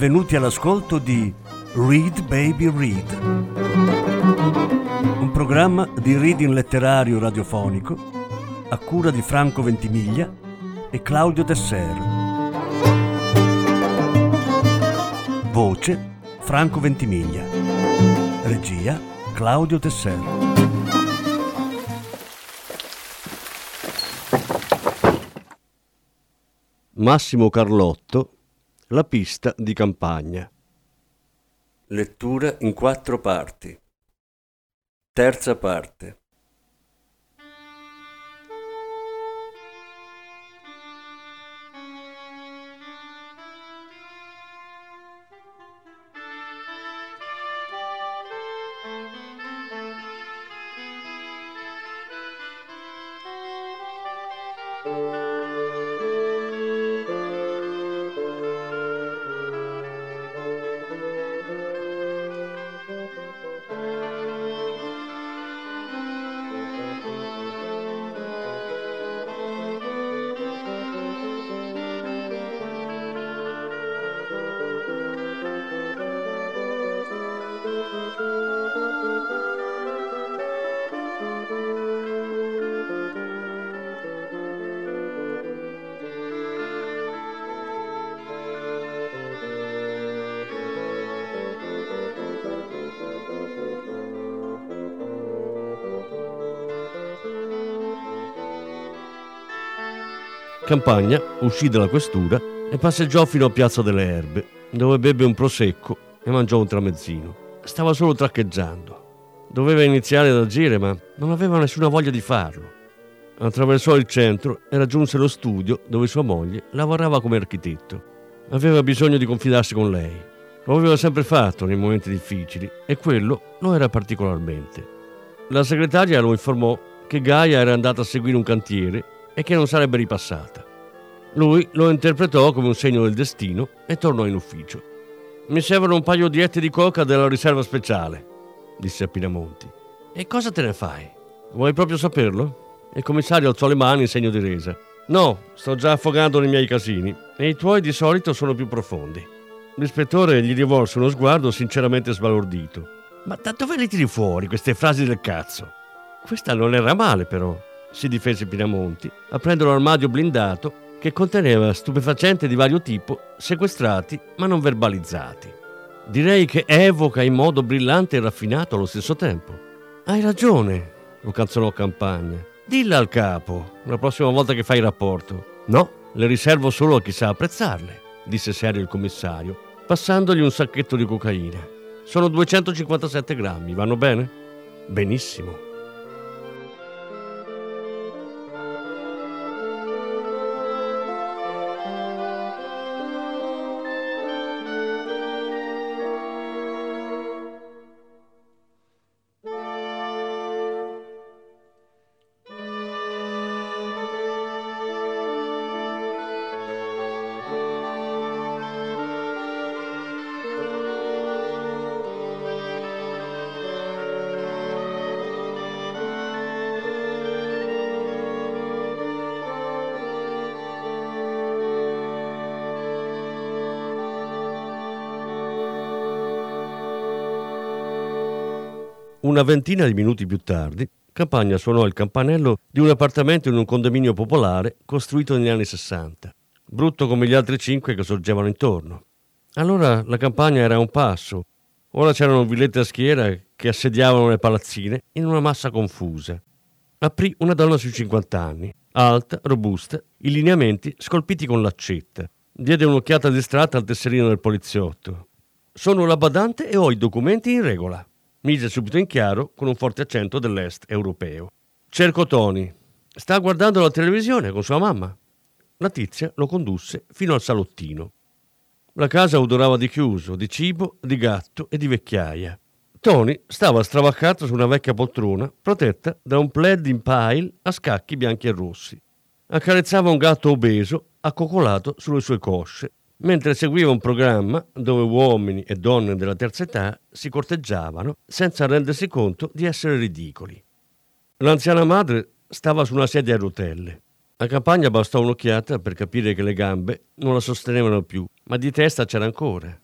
benvenuti all'ascolto di Read Baby Read, un programma di reading letterario radiofonico a cura di Franco Ventimiglia e Claudio Tesser. Voce Franco Ventimiglia. Regia Claudio Tesser. Massimo Carlotto la pista di campagna. Lettura in quattro parti. Terza parte. Campagna uscì dalla questura e passeggiò fino a Piazza delle Erbe, dove beve un prosecco e mangiò un tramezzino. Stava solo traccheggiando. Doveva iniziare ad agire, ma non aveva nessuna voglia di farlo. Attraversò il centro e raggiunse lo studio dove sua moglie lavorava come architetto. Aveva bisogno di confidarsi con lei. Lo aveva sempre fatto nei momenti difficili e quello lo era particolarmente. La segretaria lo informò che Gaia era andata a seguire un cantiere e che non sarebbe ripassata. Lui lo interpretò come un segno del destino e tornò in ufficio. Mi servono un paio di etti di coca della riserva speciale, disse a Pinamonti. E cosa te ne fai? Vuoi proprio saperlo? Il commissario alzò le mani in segno di resa. No, sto già affogando nei miei casini e i tuoi di solito sono più profondi. L'ispettore gli rivolse uno sguardo sinceramente sbalordito. Ma da dove le tiri fuori queste frasi del cazzo? Questa non era male, però si difese Pinamonti, aprendo l'armadio blindato che conteneva stupefacenti di vario tipo, sequestrati ma non verbalizzati. Direi che evoca in modo brillante e raffinato allo stesso tempo. Hai ragione, lo canzonò Campagna. Dilla al capo, la prossima volta che fai il rapporto. No, le riservo solo a chi sa apprezzarle, disse serio il commissario, passandogli un sacchetto di cocaina. Sono 257 grammi, vanno bene? Benissimo. Una ventina di minuti più tardi, Campagna suonò il campanello di un appartamento in un condominio popolare costruito negli anni 60, brutto come gli altri cinque che sorgevano intorno. Allora la campagna era a un passo, ora c'erano villette a schiera che assediavano le palazzine in una massa confusa. Aprì una donna sui 50 anni, alta, robusta, i lineamenti scolpiti con l'accetta. Diede un'occhiata distratta al tesserino del poliziotto. Sono la badante e ho i documenti in regola mise subito in chiaro con un forte accento dell'est europeo. Cerco Tony. Sta guardando la televisione con sua mamma. La tizia lo condusse fino al salottino. La casa odorava di chiuso, di cibo, di gatto e di vecchiaia. Tony stava stravaccato su una vecchia poltrona protetta da un plaid in pile a scacchi bianchi e rossi. Accarezzava un gatto obeso accoccolato sulle sue cosce mentre seguiva un programma dove uomini e donne della terza età si corteggiavano senza rendersi conto di essere ridicoli. L'anziana madre stava su una sedia a rotelle. A campagna bastò un'occhiata per capire che le gambe non la sostenevano più, ma di testa c'era ancora.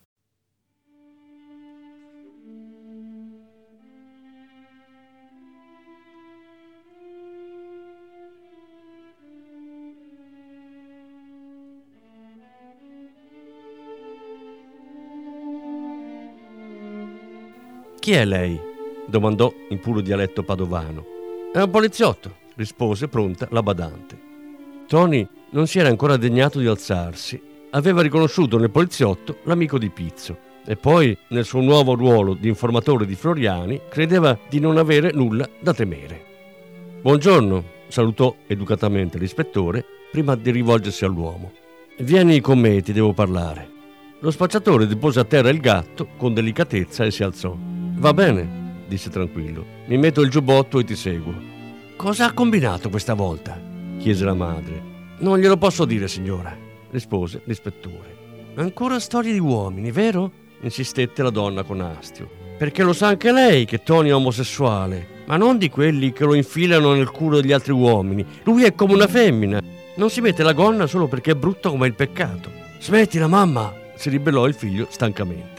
Chi è lei? domandò in puro dialetto padovano. È un poliziotto, rispose pronta la badante. Tony non si era ancora degnato di alzarsi. Aveva riconosciuto nel poliziotto l'amico di Pizzo e poi, nel suo nuovo ruolo di informatore di Floriani, credeva di non avere nulla da temere. Buongiorno, salutò educatamente l'ispettore prima di rivolgersi all'uomo. Vieni con me, ti devo parlare. Lo spacciatore depose a terra il gatto con delicatezza e si alzò. Va bene, disse tranquillo. Mi metto il giubbotto e ti seguo. Cosa ha combinato questa volta? chiese la madre. Non glielo posso dire, signora, rispose l'ispettore. Ancora storie di uomini, vero? insistette la donna con astio. Perché lo sa anche lei che Tony è omosessuale, ma non di quelli che lo infilano nel culo degli altri uomini. Lui è come una femmina. Non si mette la gonna solo perché è brutto come il peccato. Smettila, mamma, si ribellò il figlio stancamente.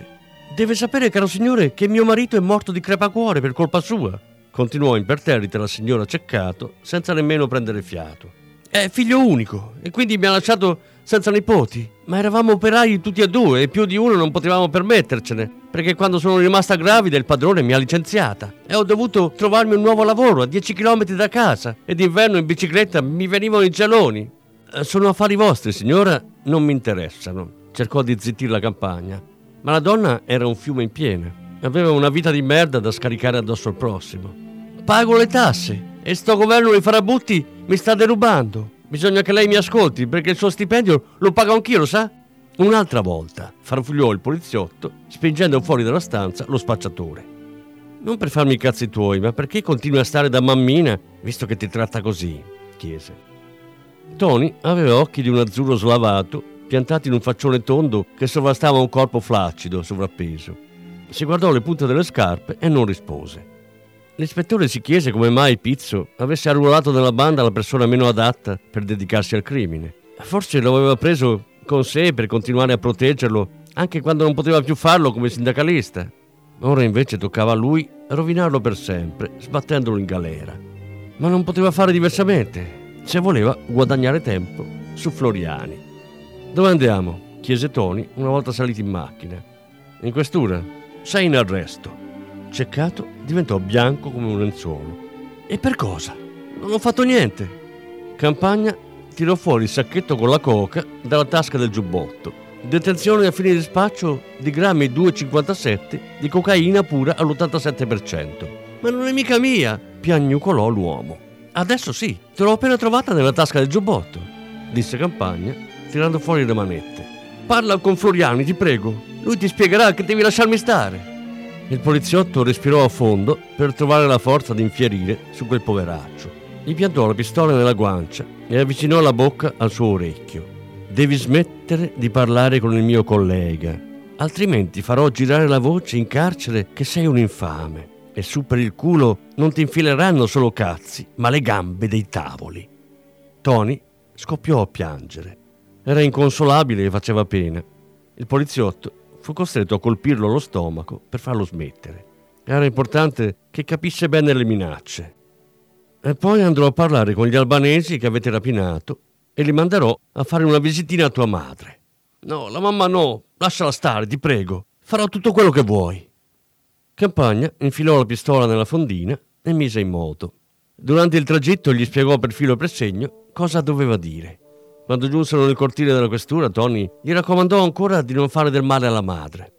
Deve sapere, caro signore, che mio marito è morto di crepacuore per colpa sua. Continuò imperterrita la signora Ceccato senza nemmeno prendere fiato. È figlio unico e quindi mi ha lasciato senza nipoti. Ma eravamo operai tutti e due e più di uno non potevamo permettercene. Perché quando sono rimasta gravida il padrone mi ha licenziata e ho dovuto trovarmi un nuovo lavoro a 10 km da casa e d'inverno in bicicletta mi venivano i geloni. Eh, sono affari vostri, signora, non mi interessano. Cercò di zittire la campagna, ma la donna era un fiume in piena. Aveva una vita di merda da scaricare addosso al prossimo. Pago le tasse e sto governo di farabutti mi sta derubando. Bisogna che lei mi ascolti perché il suo stipendio lo pago anch'io, lo sa? Un'altra volta farfugliò il poliziotto spingendo fuori dalla stanza lo spacciatore. Non per farmi i cazzi tuoi, ma perché continui a stare da mammina visto che ti tratta così? chiese. Tony aveva occhi di un azzurro slavato piantati in un faccione tondo che sovrastava un corpo flaccido, sovrappeso. Si guardò le punte delle scarpe e non rispose. L'ispettore si chiese come mai Pizzo avesse arruolato nella banda la persona meno adatta per dedicarsi al crimine. Forse lo aveva preso con sé per continuare a proteggerlo anche quando non poteva più farlo come sindacalista. Ora invece toccava a lui rovinarlo per sempre, sbattendolo in galera. Ma non poteva fare diversamente, se voleva guadagnare tempo su Floriani. Dove andiamo? chiese Tony una volta saliti in macchina. In questura. Sei in arresto. Ceccato diventò bianco come un lenzuolo. E per cosa? Non ho fatto niente. Campagna tirò fuori il sacchetto con la coca dalla tasca del giubbotto. Detenzione a fine di spaccio di grammi 2,57 di cocaina pura all'87%. Ma non è mica mia, piagnucolò l'uomo. Adesso sì, te l'ho appena trovata nella tasca del giubbotto, disse Campagna, tirando fuori le manette. Parla con Floriani, ti prego. Lui ti spiegherà che devi lasciarmi stare. Il poliziotto respirò a fondo per trovare la forza di infierire su quel poveraccio. Gli piantò la pistola nella guancia e avvicinò la bocca al suo orecchio. Devi smettere di parlare con il mio collega, altrimenti farò girare la voce in carcere che sei un infame e su per il culo non ti infileranno solo cazzi, ma le gambe dei tavoli. Tony scoppiò a piangere. Era inconsolabile e faceva pena. Il poliziotto fu costretto a colpirlo allo stomaco per farlo smettere. Era importante che capisse bene le minacce. E poi andrò a parlare con gli albanesi che avete rapinato e li manderò a fare una visitina a tua madre. No, la mamma no, lasciala stare, ti prego. Farò tutto quello che vuoi. Campagna infilò la pistola nella fondina e mise in moto. Durante il tragitto gli spiegò per filo e per segno cosa doveva dire. Quando giunsero nel cortile della questura, Tony gli raccomandò ancora di non fare del male alla madre.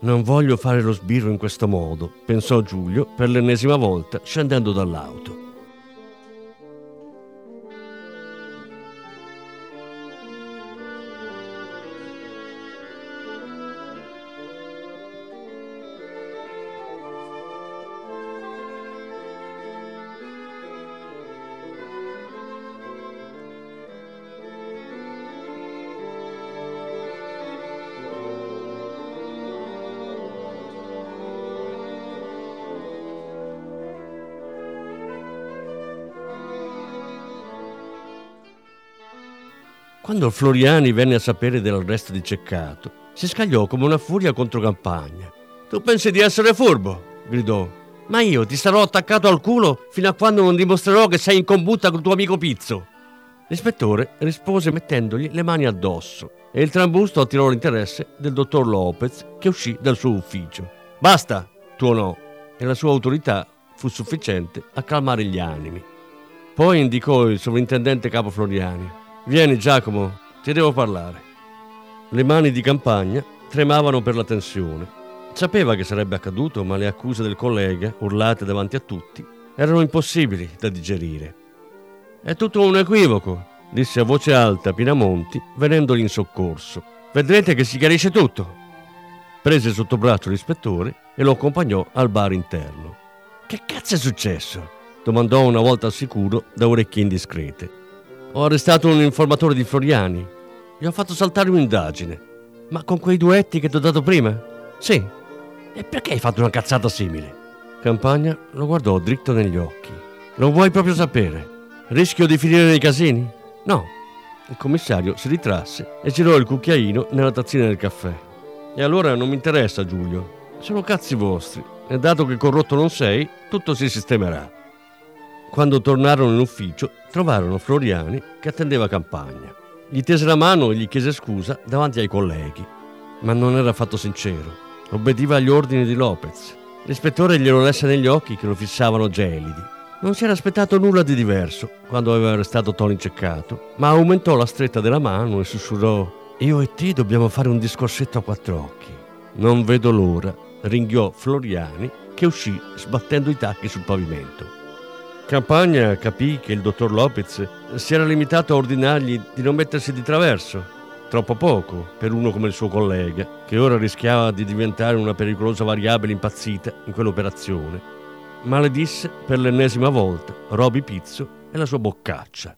Non voglio fare lo sbirro in questo modo, pensò Giulio per l'ennesima volta scendendo dall'auto. Quando Floriani venne a sapere dell'arresto di Ceccato, si scagliò come una furia contro Campagna. Tu pensi di essere furbo? gridò. Ma io ti sarò attaccato al culo fino a quando non dimostrerò che sei in combutta col tuo amico Pizzo. L'ispettore rispose mettendogli le mani addosso e il trambusto attirò l'interesse del dottor Lopez che uscì dal suo ufficio. Basta, tuonò e la sua autorità fu sufficiente a calmare gli animi. Poi indicò il sovrintendente capo Floriani. Vieni Giacomo, ti devo parlare. Le mani di campagna tremavano per la tensione. Sapeva che sarebbe accaduto, ma le accuse del collega, urlate davanti a tutti, erano impossibili da digerire. È tutto un equivoco, disse a voce alta Pinamonti, venendogli in soccorso. Vedrete che si chiarisce tutto. Prese sotto braccio l'ispettore e lo accompagnò al bar interno. Che cazzo è successo? domandò una volta al sicuro da orecchie indiscrete. Ho arrestato un informatore di Floriani. Gli ho fatto saltare un'indagine. Ma con quei duetti che ti ho dato prima? Sì. E perché hai fatto una cazzata simile? Campagna lo guardò dritto negli occhi. Lo vuoi proprio sapere? Rischio di finire nei casini? No. Il commissario si ritrasse e girò il cucchiaino nella tazzina del caffè. E allora non mi interessa, Giulio. Sono cazzi vostri. E dato che corrotto non sei, tutto si sistemerà. Quando tornarono in ufficio, trovarono Floriani che attendeva campagna. Gli tese la mano e gli chiese scusa davanti ai colleghi, ma non era affatto sincero. Obbediva agli ordini di Lopez. L'ispettore glielo lesse negli occhi che lo fissavano gelidi. Non si era aspettato nulla di diverso quando aveva arrestato Tony Ceccato, ma aumentò la stretta della mano e sussurrò: Io e te dobbiamo fare un discorsetto a quattro occhi. Non vedo l'ora, ringhiò Floriani, che uscì sbattendo i tacchi sul pavimento. Campagna capì che il dottor Lopez si era limitato a ordinargli di non mettersi di traverso. Troppo poco per uno come il suo collega, che ora rischiava di diventare una pericolosa variabile impazzita in quell'operazione. Maledisse per l'ennesima volta Roby Pizzo e la sua boccaccia.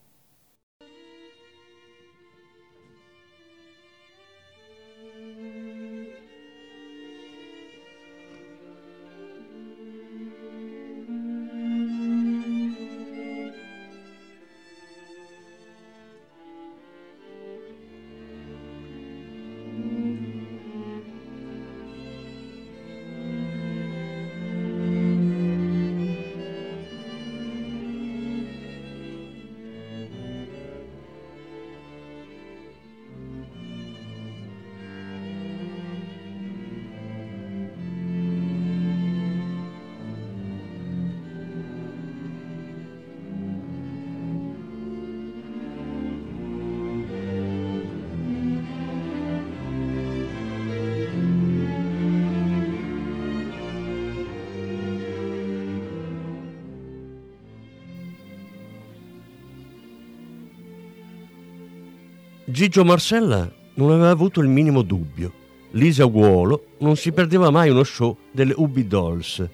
Gigio Marcella non aveva avuto il minimo dubbio. Lisa Guolo non si perdeva mai uno show delle Ubi Dolls.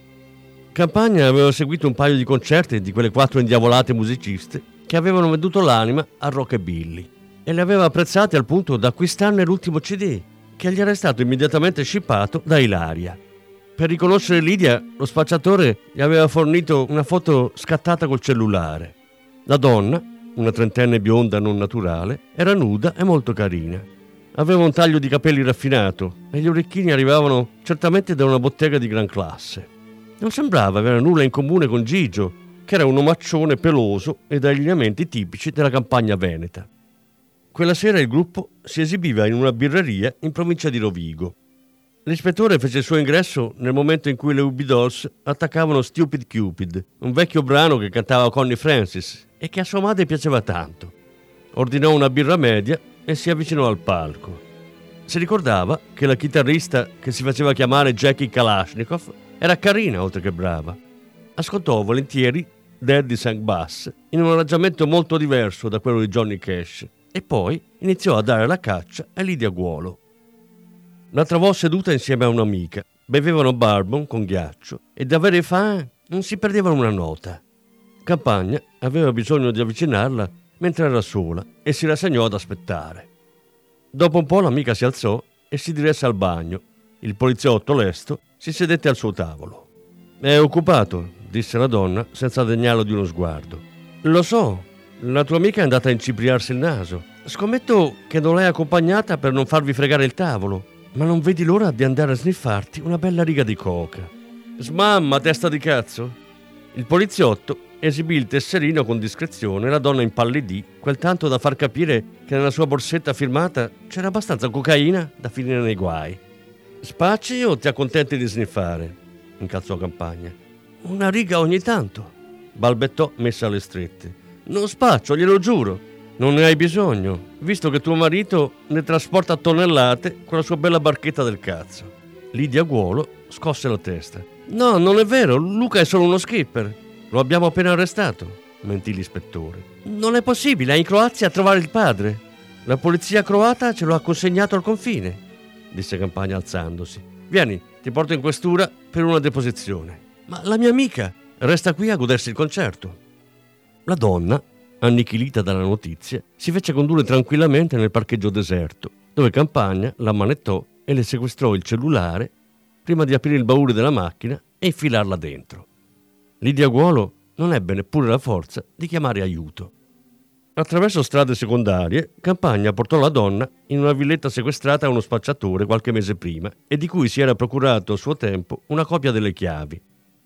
Campagna aveva seguito un paio di concerti di quelle quattro indiavolate musiciste che avevano venduto l'anima a Rockabilly e le aveva apprezzate al punto da acquistarne l'ultimo CD, che gli era stato immediatamente shippato da Ilaria. Per riconoscere Lidia, lo spacciatore gli aveva fornito una foto scattata col cellulare. La donna, una trentenne bionda non naturale, era nuda e molto carina. Aveva un taglio di capelli raffinato e gli orecchini arrivavano certamente da una bottega di gran classe. Non sembrava avere nulla in comune con Gigio, che era un omaccione peloso e dagli lineamenti tipici della campagna veneta. Quella sera il gruppo si esibiva in una birreria in provincia di Rovigo. L'ispettore fece il suo ingresso nel momento in cui le Ubi Dolls attaccavano Stupid Cupid, un vecchio brano che cantava Connie Francis e che a sua madre piaceva tanto. Ordinò una birra media e si avvicinò al palco. Si ricordava che la chitarrista che si faceva chiamare Jackie Kalashnikov era carina oltre che brava. Ascoltò volentieri Daddy Sang Bass in un arrangiamento molto diverso da quello di Johnny Cash e poi iniziò a dare la caccia a Lidia Guolo. La trovò seduta insieme a un'amica, bevevano bourbon con ghiaccio e da avere fame non si perdevano una nota. Campagna aveva bisogno di avvicinarla mentre era sola e si rassegnò ad aspettare. Dopo un po' l'amica si alzò e si diresse al bagno. Il poliziotto lesto si sedette al suo tavolo. È occupato, disse la donna senza degnarlo di uno sguardo. Lo so, la tua amica è andata a incipriarsi il naso. Scommetto che non l'hai accompagnata per non farvi fregare il tavolo, ma non vedi l'ora di andare a sniffarti una bella riga di coca. Smamma, testa di cazzo! Il poliziotto esibì il tesserino con discrezione e la donna impallidì, quel tanto da far capire che nella sua borsetta firmata c'era abbastanza cocaina da finire nei guai. Spacci o ti accontenti di sniffare? incalzò Campagna. Una riga ogni tanto, balbettò messa alle strette. Non spaccio, glielo giuro. Non ne hai bisogno, visto che tuo marito ne trasporta tonnellate con la sua bella barchetta del cazzo. Lidia Guolo scosse la testa. No, non è vero, Luca è solo uno skipper. Lo abbiamo appena arrestato, mentì l'ispettore. Non è possibile, è in Croazia a trovare il padre. La polizia croata ce lo ha consegnato al confine, disse Campagna alzandosi. Vieni, ti porto in questura per una deposizione. Ma la mia amica resta qui a godersi il concerto. La donna annichilita dalla notizia, si fece condurre tranquillamente nel parcheggio deserto, dove Campagna la manettò e le sequestrò il cellulare prima di aprire il baule della macchina e infilarla dentro. Lidia Guolo non ebbe neppure la forza di chiamare aiuto. Attraverso strade secondarie, Campagna portò la donna in una villetta sequestrata a uno spacciatore qualche mese prima e di cui si era procurato a suo tempo una copia delle chiavi,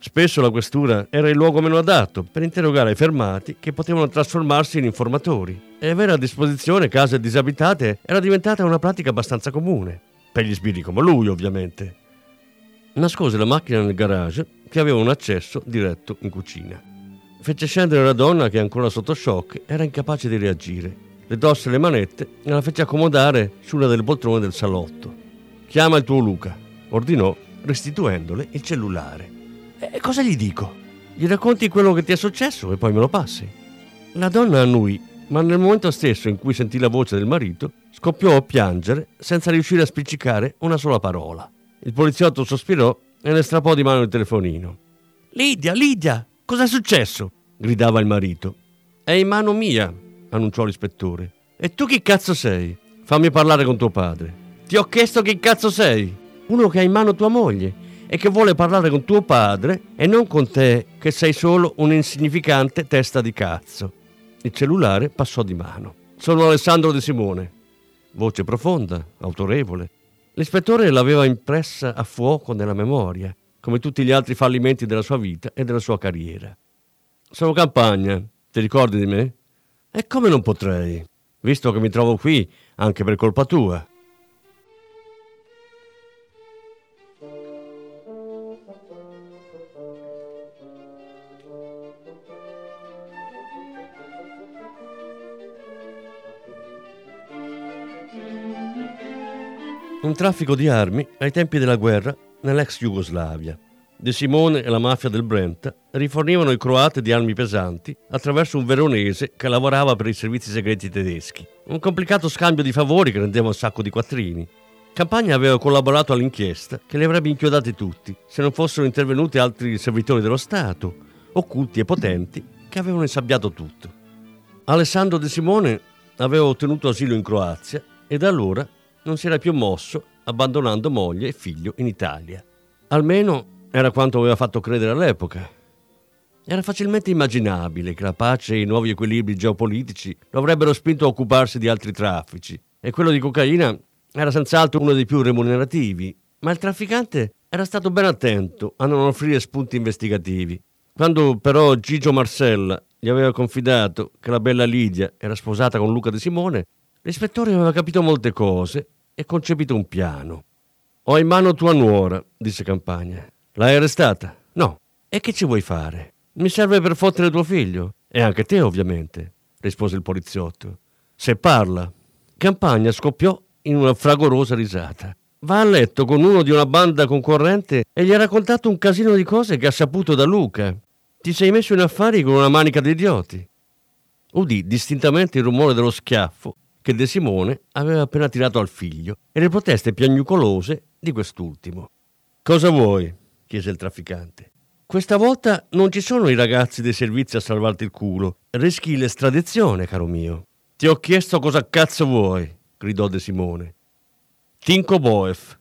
Spesso la questura era il luogo meno adatto per interrogare i fermati che potevano trasformarsi in informatori e avere a disposizione case disabitate era diventata una pratica abbastanza comune, per gli sbirri come lui ovviamente. Nascose la macchina nel garage che aveva un accesso diretto in cucina. Fece scendere la donna che ancora sotto shock era incapace di reagire. Le tosse le manette e la fece accomodare su una delle poltrone del salotto. Chiama il tuo Luca, ordinò restituendole il cellulare. E cosa gli dico? Gli racconti quello che ti è successo e poi me lo passi. La donna annui, ma nel momento stesso in cui sentì la voce del marito, scoppiò a piangere senza riuscire a spiccicare una sola parola. Il poliziotto sospirò e le strappò di mano il telefonino. Lidia, Lidia, cos'è successo? gridava il marito. È in mano mia, annunciò l'ispettore. E tu chi cazzo sei? Fammi parlare con tuo padre. Ti ho chiesto chi cazzo sei. Uno che ha in mano tua moglie e che vuole parlare con tuo padre e non con te che sei solo un'insignificante testa di cazzo. Il cellulare passò di mano. Sono Alessandro De Simone. Voce profonda, autorevole. L'ispettore l'aveva impressa a fuoco nella memoria, come tutti gli altri fallimenti della sua vita e della sua carriera. Sono Campagna, ti ricordi di me? E come non potrei, visto che mi trovo qui anche per colpa tua. Un traffico di armi ai tempi della guerra nell'ex Jugoslavia. De Simone e la mafia del Brenta rifornivano i croati di armi pesanti attraverso un veronese che lavorava per i servizi segreti tedeschi. Un complicato scambio di favori che rendeva un sacco di quattrini. Campagna aveva collaborato all'inchiesta che li avrebbe inchiodati tutti se non fossero intervenuti altri servitori dello Stato, occulti e potenti, che avevano insabbiato tutto. Alessandro De Simone aveva ottenuto asilo in Croazia e da allora non si era più mosso, abbandonando moglie e figlio in Italia. Almeno era quanto aveva fatto credere all'epoca. Era facilmente immaginabile che la pace e i nuovi equilibri geopolitici lo avrebbero spinto a occuparsi di altri traffici, e quello di cocaina era senz'altro uno dei più remunerativi, ma il trafficante era stato ben attento a non offrire spunti investigativi. Quando però Gigio Marcella gli aveva confidato che la bella Lidia era sposata con Luca De Simone, l'ispettore aveva capito molte cose e concepito un piano. Ho in mano tua nuora, disse Campagna. L'hai arrestata? No. E che ci vuoi fare? Mi serve per fottere tuo figlio. E anche te, ovviamente, rispose il poliziotto. Se parla. Campagna scoppiò in una fragorosa risata. Va a letto con uno di una banda concorrente e gli ha raccontato un casino di cose che ha saputo da Luca. Ti sei messo in affari con una manica di idioti. Udì distintamente il rumore dello schiaffo che De Simone aveva appena tirato al figlio e le proteste piagnucolose di quest'ultimo. Cosa vuoi? chiese il trafficante. Questa volta non ci sono i ragazzi dei servizi a salvarti il culo. Rischi l'estradizione, caro mio. Ti ho chiesto cosa cazzo vuoi, gridò De Simone. Tinko Boef.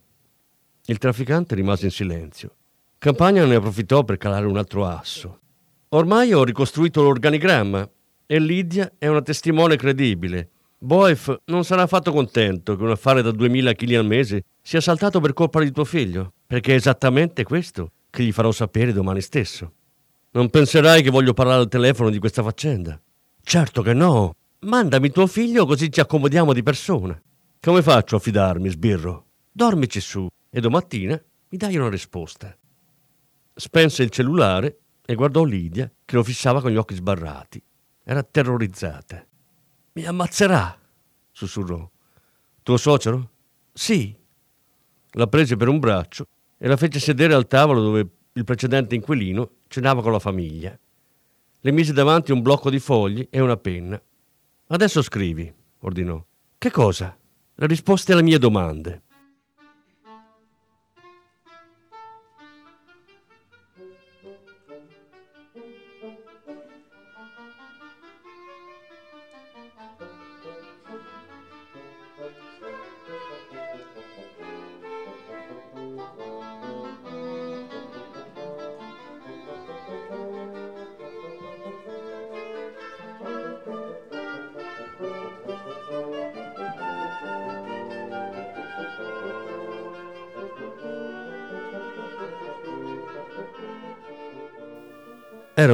Il trafficante rimase in silenzio. Campagna ne approfittò per calare un altro asso. Ormai ho ricostruito l'organigramma e Lidia è una testimone credibile. Boef non sarà affatto contento che un affare da 2000 kg al mese sia saltato per colpa di tuo figlio, perché è esattamente questo che gli farò sapere domani stesso. Non penserai che voglio parlare al telefono di questa faccenda? Certo che no. Mandami tuo figlio così ci accomodiamo di persona. Come faccio a fidarmi, sbirro? Dormici su e domattina mi dai una risposta. spense il cellulare e guardò Lidia che lo fissava con gli occhi sbarrati. Era terrorizzata. Mi ammazzerà, sussurrò. Tuo suocero? Sì. La prese per un braccio e la fece sedere al tavolo dove il precedente inquilino cenava con la famiglia. Le mise davanti un blocco di fogli e una penna. Adesso scrivi, ordinò. Che cosa? Le risposte alle mie domande.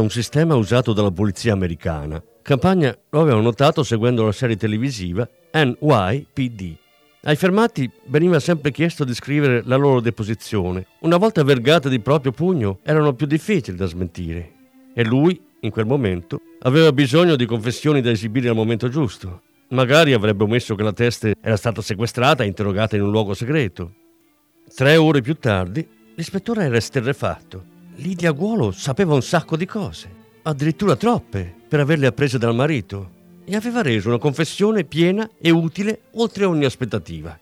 Un sistema usato dalla polizia americana. Campagna lo aveva notato seguendo la serie televisiva NYPD. Ai fermati veniva sempre chiesto di scrivere la loro deposizione. Una volta vergate di proprio pugno erano più difficili da smentire. E lui, in quel momento, aveva bisogno di confessioni da esibire al momento giusto. Magari avrebbe omesso che la testa era stata sequestrata e interrogata in un luogo segreto. Tre ore più tardi, l'ispettore era esterrefatto. Lidia Guolo sapeva un sacco di cose, addirittura troppe, per averle apprese dal marito, e aveva reso una confessione piena e utile oltre ogni aspettativa.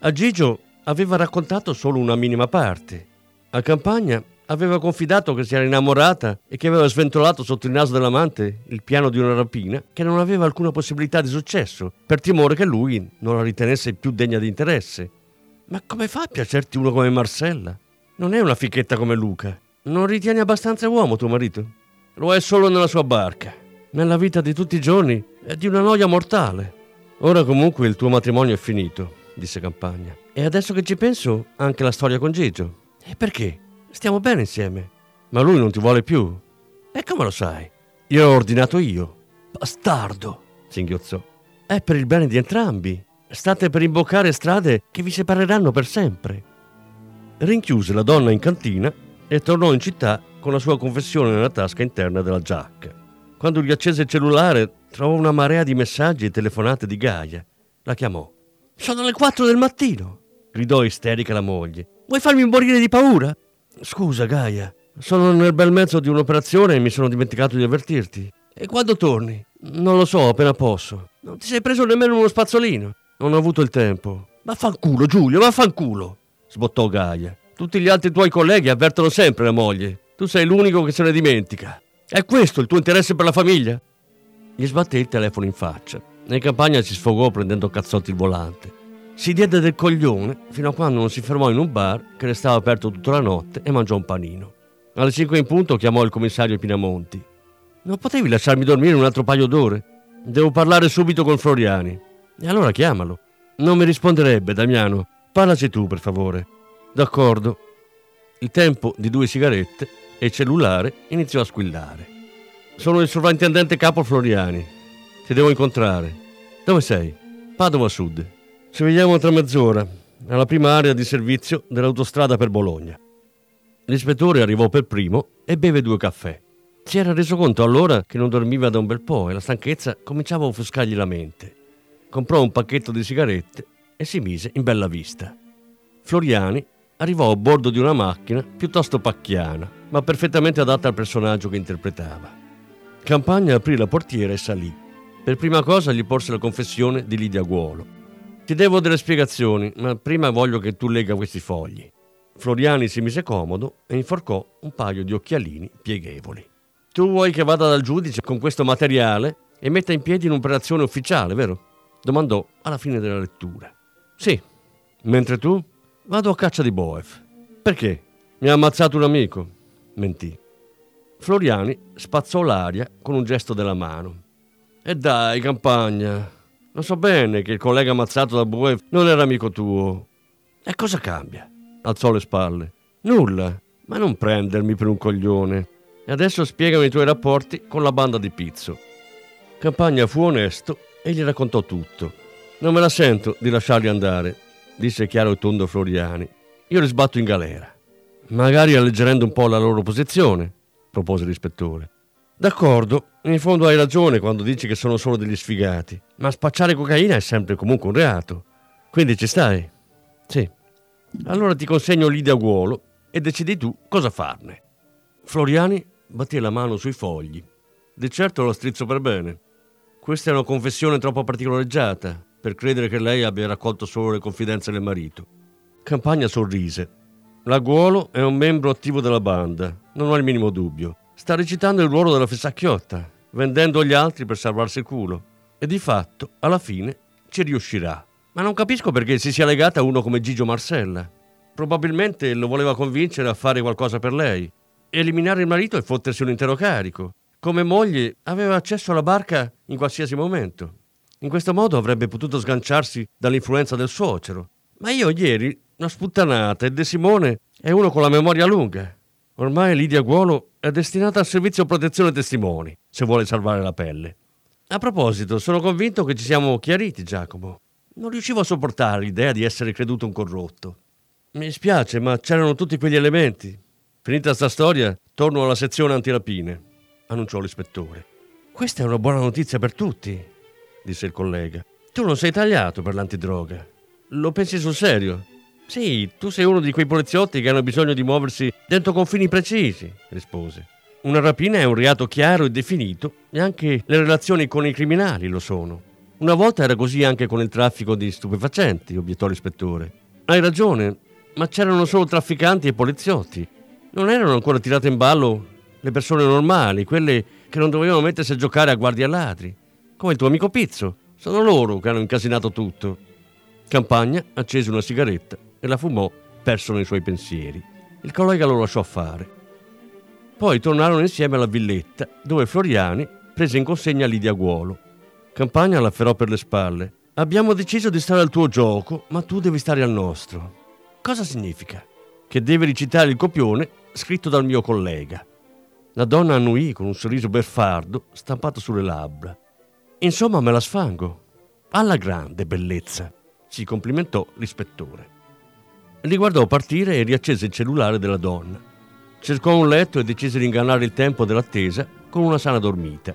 A Gigio aveva raccontato solo una minima parte. A Campagna aveva confidato che si era innamorata e che aveva sventolato sotto il naso dell'amante il piano di una rapina che non aveva alcuna possibilità di successo, per timore che lui non la ritenesse più degna di interesse. Ma come fa a piacerti uno come Marcella? Non è una fichetta come Luca. Non ritieni abbastanza uomo tuo marito? Lo è solo nella sua barca. Nella vita di tutti i giorni è di una noia mortale. Ora comunque il tuo matrimonio è finito, disse Campagna. E adesso che ci penso, anche la storia con Gigio. E perché? Stiamo bene insieme. Ma lui non ti vuole più. E come lo sai? Io ho ordinato io. Bastardo, singhiozzò. È per il bene di entrambi. State per imboccare strade che vi separeranno per sempre. Rinchiuse la donna in cantina e tornò in città con la sua confessione nella tasca interna della giacca. Quando gli accese il cellulare, trovò una marea di messaggi e telefonate di Gaia. La chiamò. Sono le quattro del mattino, gridò isterica la moglie. Vuoi farmi morire di paura? Scusa, Gaia, sono nel bel mezzo di un'operazione e mi sono dimenticato di avvertirti. E quando torni? Non lo so, appena posso. Non ti sei preso nemmeno uno spazzolino. Non ho avuto il tempo. Vaffanculo, Giulio, vaffanculo, sbottò Gaia. Tutti gli altri tuoi colleghi avvertono sempre la moglie. Tu sei l'unico che se ne dimentica. È questo il tuo interesse per la famiglia? Gli sbatté il telefono in faccia. In campagna si sfogò prendendo cazzotti il volante. Si diede del coglione fino a quando non si fermò in un bar che restava aperto tutta la notte e mangiò un panino. Alle 5 in punto chiamò il commissario Pinamonti. Non potevi lasciarmi dormire un altro paio d'ore? Devo parlare subito con Floriani. E allora chiamalo. Non mi risponderebbe, Damiano. Parlaci tu, per favore. D'accordo. Il tempo di due sigarette e il cellulare iniziò a squillare. Sono il sovrintendente capo Floriani. Ti devo incontrare. Dove sei? Padova Sud. Ci vediamo tra mezz'ora, alla prima area di servizio dell'autostrada per Bologna. L'ispettore arrivò per primo e beve due caffè. Si era reso conto allora che non dormiva da un bel po' e la stanchezza cominciava a offuscargli la mente. Comprò un pacchetto di sigarette e si mise in bella vista. Floriani arrivò a bordo di una macchina piuttosto pacchiana, ma perfettamente adatta al personaggio che interpretava. Campagna aprì la portiera e salì. Per prima cosa gli porse la confessione di Lidia Guolo. Ti devo delle spiegazioni, ma prima voglio che tu lega questi fogli. Floriani si mise comodo e inforcò un paio di occhialini pieghevoli. Tu vuoi che vada dal giudice con questo materiale e metta in piedi un'operazione ufficiale, vero? domandò alla fine della lettura. Sì, mentre tu Vado a caccia di Boef. Perché? Mi ha ammazzato un amico. Mentì. Floriani spazzò l'aria con un gesto della mano. E dai, campagna. Lo so bene che il collega ammazzato da Boef non era amico tuo. E cosa cambia? Alzò le spalle. Nulla. Ma non prendermi per un coglione. E adesso spiegami i tuoi rapporti con la banda di Pizzo. Campagna fu onesto e gli raccontò tutto. Non me la sento di lasciarli andare disse chiaro e tondo Floriani. Io li sbatto in galera. Magari alleggerendo un po' la loro posizione, propose l'ispettore. D'accordo, in fondo hai ragione quando dici che sono solo degli sfigati, ma spacciare cocaina è sempre comunque un reato. Quindi ci stai? Sì. Allora ti consegno Lidia Guolo e decidi tu cosa farne. Floriani batté la mano sui fogli. Di certo lo strizzo per bene. Questa è una confessione troppo particolareggiata per credere che lei abbia raccolto solo le confidenze del marito. Campagna sorrise. L'Aguolo è un membro attivo della banda, non ho il minimo dubbio. Sta recitando il ruolo della fessacchiotta, vendendo gli altri per salvarsi il culo. E di fatto, alla fine, ci riuscirà. Ma non capisco perché si sia legata a uno come Gigio Marcella. Probabilmente lo voleva convincere a fare qualcosa per lei. Eliminare il marito e fottersi un intero carico. Come moglie aveva accesso alla barca in qualsiasi momento. In questo modo avrebbe potuto sganciarsi dall'influenza del suocero. Ma io ieri, una sputtanata, e De Simone è uno con la memoria lunga. Ormai Lidia Guolo è destinata al servizio protezione testimoni, se vuole salvare la pelle. A proposito, sono convinto che ci siamo chiariti, Giacomo. Non riuscivo a sopportare l'idea di essere creduto un corrotto. Mi spiace, ma c'erano tutti quegli elementi. Finita sta storia, torno alla sezione antirapine, annunciò l'ispettore. Questa è una buona notizia per tutti, disse il collega. Tu non sei tagliato per l'antidroga. Lo pensi sul serio? Sì, tu sei uno di quei poliziotti che hanno bisogno di muoversi dentro confini precisi, rispose. Una rapina è un reato chiaro e definito e anche le relazioni con i criminali lo sono. Una volta era così anche con il traffico di stupefacenti, obiettò l'ispettore. Hai ragione, ma c'erano solo trafficanti e poliziotti. Non erano ancora tirate in ballo le persone normali, quelle che non dovevano mettersi a giocare a guardia ladri, come il tuo amico Pizzo. Sono loro che hanno incasinato tutto. Campagna accese una sigaretta e la fumò perso nei suoi pensieri. Il collega lo lasciò fare. Poi tornarono insieme alla villetta, dove Floriani prese in consegna Lidia Guolo. Campagna l'afferrò per le spalle. Abbiamo deciso di stare al tuo gioco, ma tu devi stare al nostro. Cosa significa? Che devi recitare il copione scritto dal mio collega. La donna annuì con un sorriso beffardo stampato sulle labbra. Insomma, me la sfango. Alla grande bellezza, si complimentò l'ispettore. Li guardò partire e riaccese il cellulare della donna. Cercò un letto e decise di ingannare il tempo dell'attesa con una sana dormita.